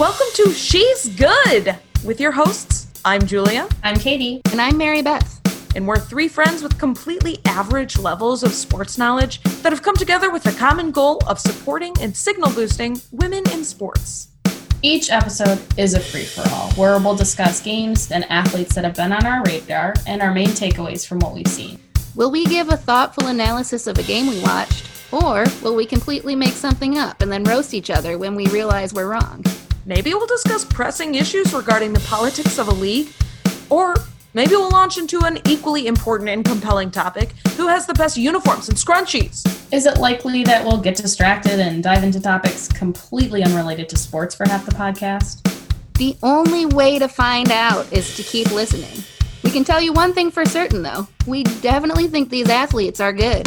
Welcome to She's Good with your hosts. I'm Julia, I'm Katie. And I'm Mary Beth. and we're three friends with completely average levels of sports knowledge that have come together with the common goal of supporting and signal boosting women in sports. Each episode is a free for all where we'll discuss games and athletes that have been on our radar and our main takeaways from what we've seen. Will we give a thoughtful analysis of a game we watched? Or will we completely make something up and then roast each other when we realize we're wrong? Maybe we'll discuss pressing issues regarding the politics of a league, or maybe we'll launch into an equally important and compelling topic who has the best uniforms and scrunchies? Is it likely that we'll get distracted and dive into topics completely unrelated to sports for half the podcast? The only way to find out is to keep listening. We can tell you one thing for certain, though. We definitely think these athletes are good.